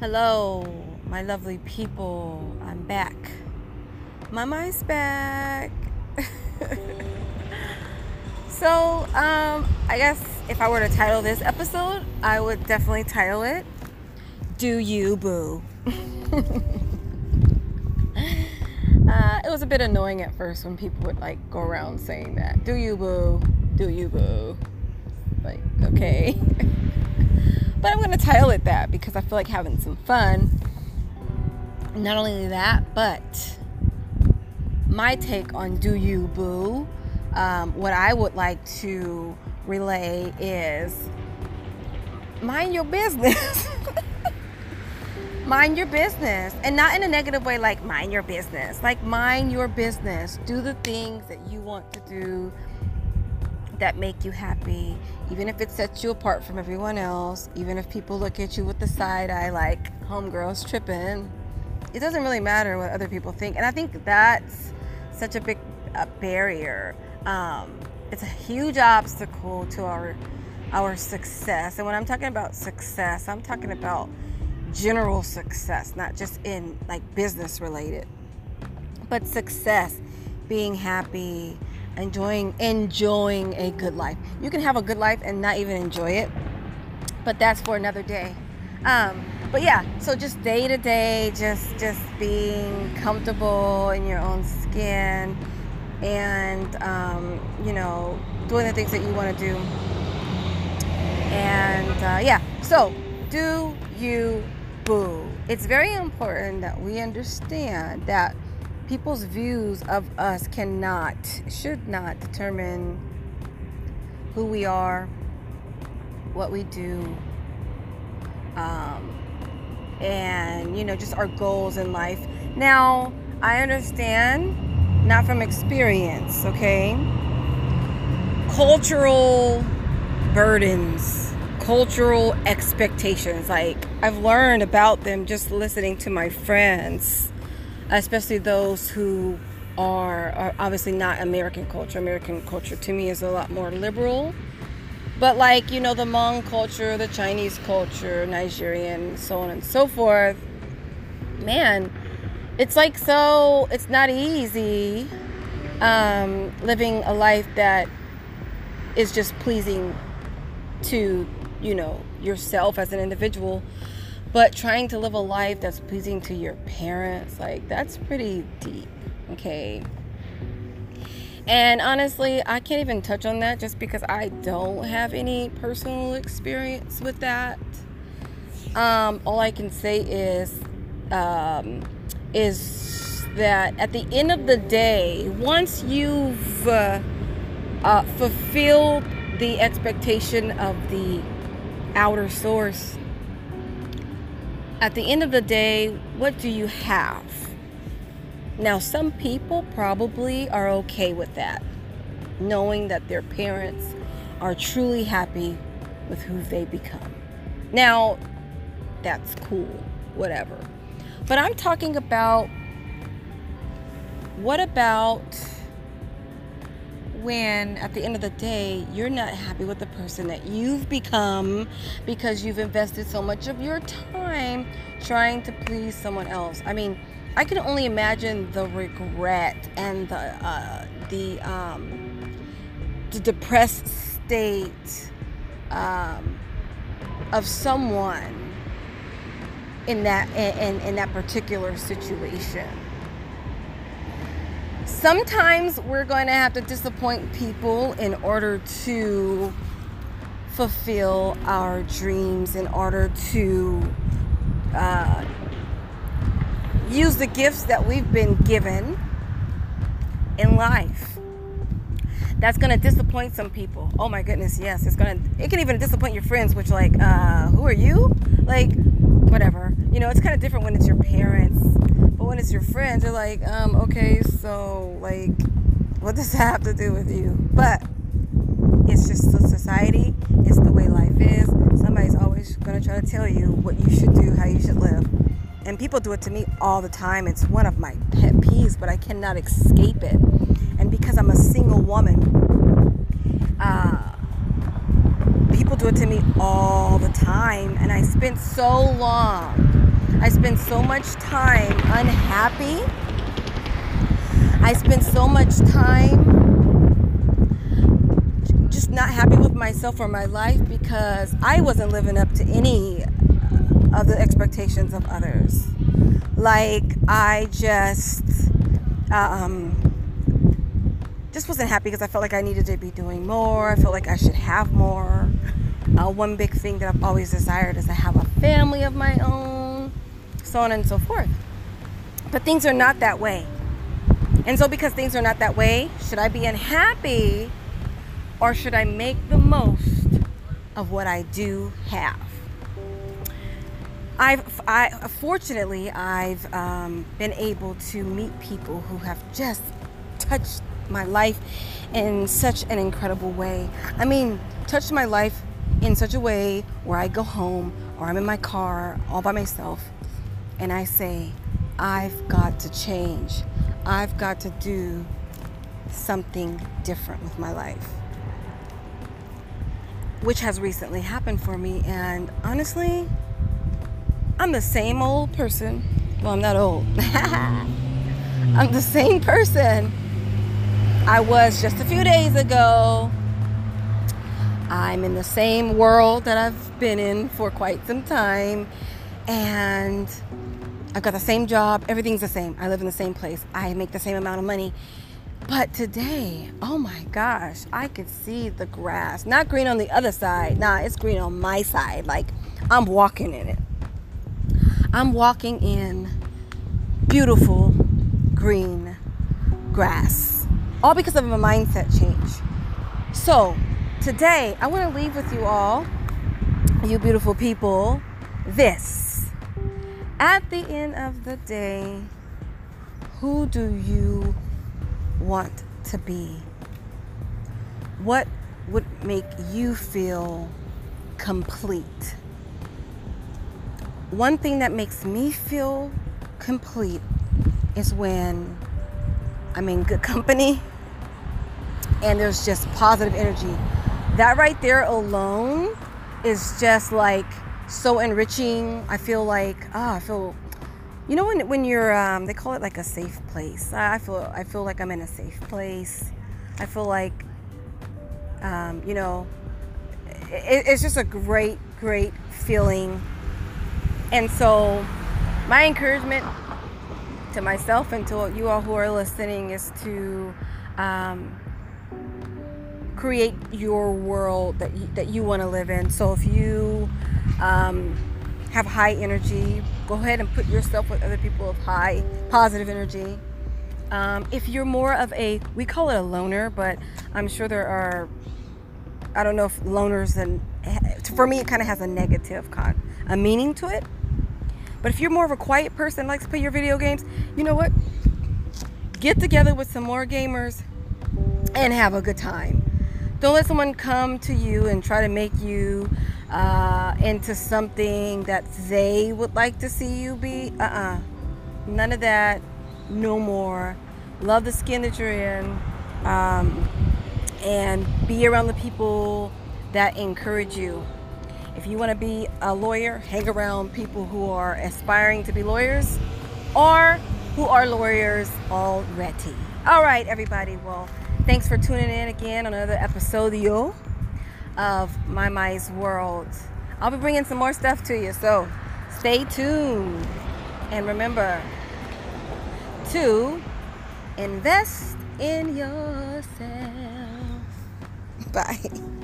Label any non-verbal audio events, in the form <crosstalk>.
Hello, my lovely people. I'm back. Mama's back. <laughs> so, um, I guess if I were to title this episode, I would definitely title it Do You Boo? <laughs> uh, it was a bit annoying at first when people would like go around saying that. Do you boo? Do you boo? Like, okay. <laughs> But I'm going to title it that because I feel like having some fun. Not only that, but my take on Do You Boo. Um, what I would like to relay is mind your business. <laughs> mind your business. And not in a negative way, like mind your business. Like mind your business. Do the things that you want to do that make you happy, even if it sets you apart from everyone else, even if people look at you with the side eye like homegirls tripping. It doesn't really matter what other people think. And I think that's such a big uh, barrier. Um, it's a huge obstacle to our our success. And when I'm talking about success, I'm talking about general success, not just in like business related, but success, being happy, enjoying enjoying a good life. You can have a good life and not even enjoy it, but that's for another day. Um, but yeah, so just day to day, just just being comfortable in your own skin, and um, you know, doing the things that you want to do. And uh, yeah, so do you boo? It's very important that we understand that people's views of us cannot, should not determine who we are, what we do, um, and you know, just our goals in life. Now, I understand, not from experience, okay? Cultural burdens, cultural expectations. Like, I've learned about them just listening to my friends especially those who are, are obviously not American culture. American culture to me is a lot more liberal. But like, you know, the Hmong culture, the Chinese culture, Nigerian, so on and so forth, man, it's like so, it's not easy um, living a life that is just pleasing to, you know, yourself as an individual but trying to live a life that's pleasing to your parents, like that's pretty deep, okay? And honestly, I can't even touch on that just because I don't have any personal experience with that. Um, all I can say is, um, is that at the end of the day, once you've uh, uh, fulfilled the expectation of the outer source, at the end of the day, what do you have? Now, some people probably are okay with that, knowing that their parents are truly happy with who they become. Now, that's cool, whatever. But I'm talking about what about when at the end of the day you're not happy with the person that you've become because you've invested so much of your time trying to please someone else. I mean, I can only imagine the regret and the uh, the um, the depressed state um, of someone in that in, in that particular situation sometimes we're going to have to disappoint people in order to fulfill our dreams, in order to uh, use the gifts that we've been given in life. That's gonna disappoint some people. Oh my goodness, yes, it's gonna. It can even disappoint your friends, which like, uh, who are you? Like, whatever. You know, it's kind of different when it's your parents when it's your friends, they're like, um, okay, so like, what does <laughs> that have to do with you? But it's just the society. It's the way life is. Somebody's always gonna try to tell you what you should do, how you should live. And people do it to me all the time. It's one of my pet peeves, but I cannot escape it. And because I'm a single woman, uh, people do it to me all the time. And I spent so long I spend so much time unhappy. I spend so much time just not happy with myself or my life because I wasn't living up to any of the expectations of others. Like, I just, um, just wasn't happy because I felt like I needed to be doing more. I felt like I should have more. Uh, one big thing that I've always desired is to have a family of my own, so on and so forth. But things are not that way. And so, because things are not that way, should I be unhappy or should I make the most of what I do have? I've, I, fortunately, I've um, been able to meet people who have just touched my life in such an incredible way. I mean, touched my life in such a way where I go home or I'm in my car all by myself and I say, I've got to change. I've got to do something different with my life. Which has recently happened for me, and honestly, I'm the same old person. Well, I'm not old. <laughs> I'm the same person I was just a few days ago. I'm in the same world that I've been in for quite some time. And I've got the same job. Everything's the same. I live in the same place. I make the same amount of money. But today, oh my gosh, I could see the grass. Not green on the other side. Nah, it's green on my side. Like I'm walking in it. I'm walking in beautiful green grass, all because of a mindset change. So, today I want to leave with you all, you beautiful people, this. At the end of the day, who do you want to be? What would make you feel complete? one thing that makes me feel complete is when I'm in good <laughs> company and there's just positive energy. That right there alone is just like so enriching. I feel like, oh, I feel, you know, when, when you're, um, they call it like a safe place. I feel, I feel like I'm in a safe place. I feel like, um, you know, it, it's just a great, great feeling and so, my encouragement to myself and to you all who are listening is to um, create your world that you, that you want to live in. So, if you um, have high energy, go ahead and put yourself with other people of high positive energy. Um, if you're more of a, we call it a loner, but I'm sure there are, I don't know if loners and for me it kind of has a negative con, a meaning to it. But if you're more of a quiet person, likes to play your video games, you know what? Get together with some more gamers and have a good time. Don't let someone come to you and try to make you uh, into something that they would like to see you be. Uh uh-uh. uh None of that. No more. Love the skin that you're in. Um, and be around the people that encourage you if you want to be a lawyer, hang around people who are aspiring to be lawyers or who are lawyers already. All right, everybody. Well, thanks for tuning in again on another episode of My Mice World. I'll be bringing some more stuff to you, so stay tuned. And remember to invest in yourself. Bye. <laughs>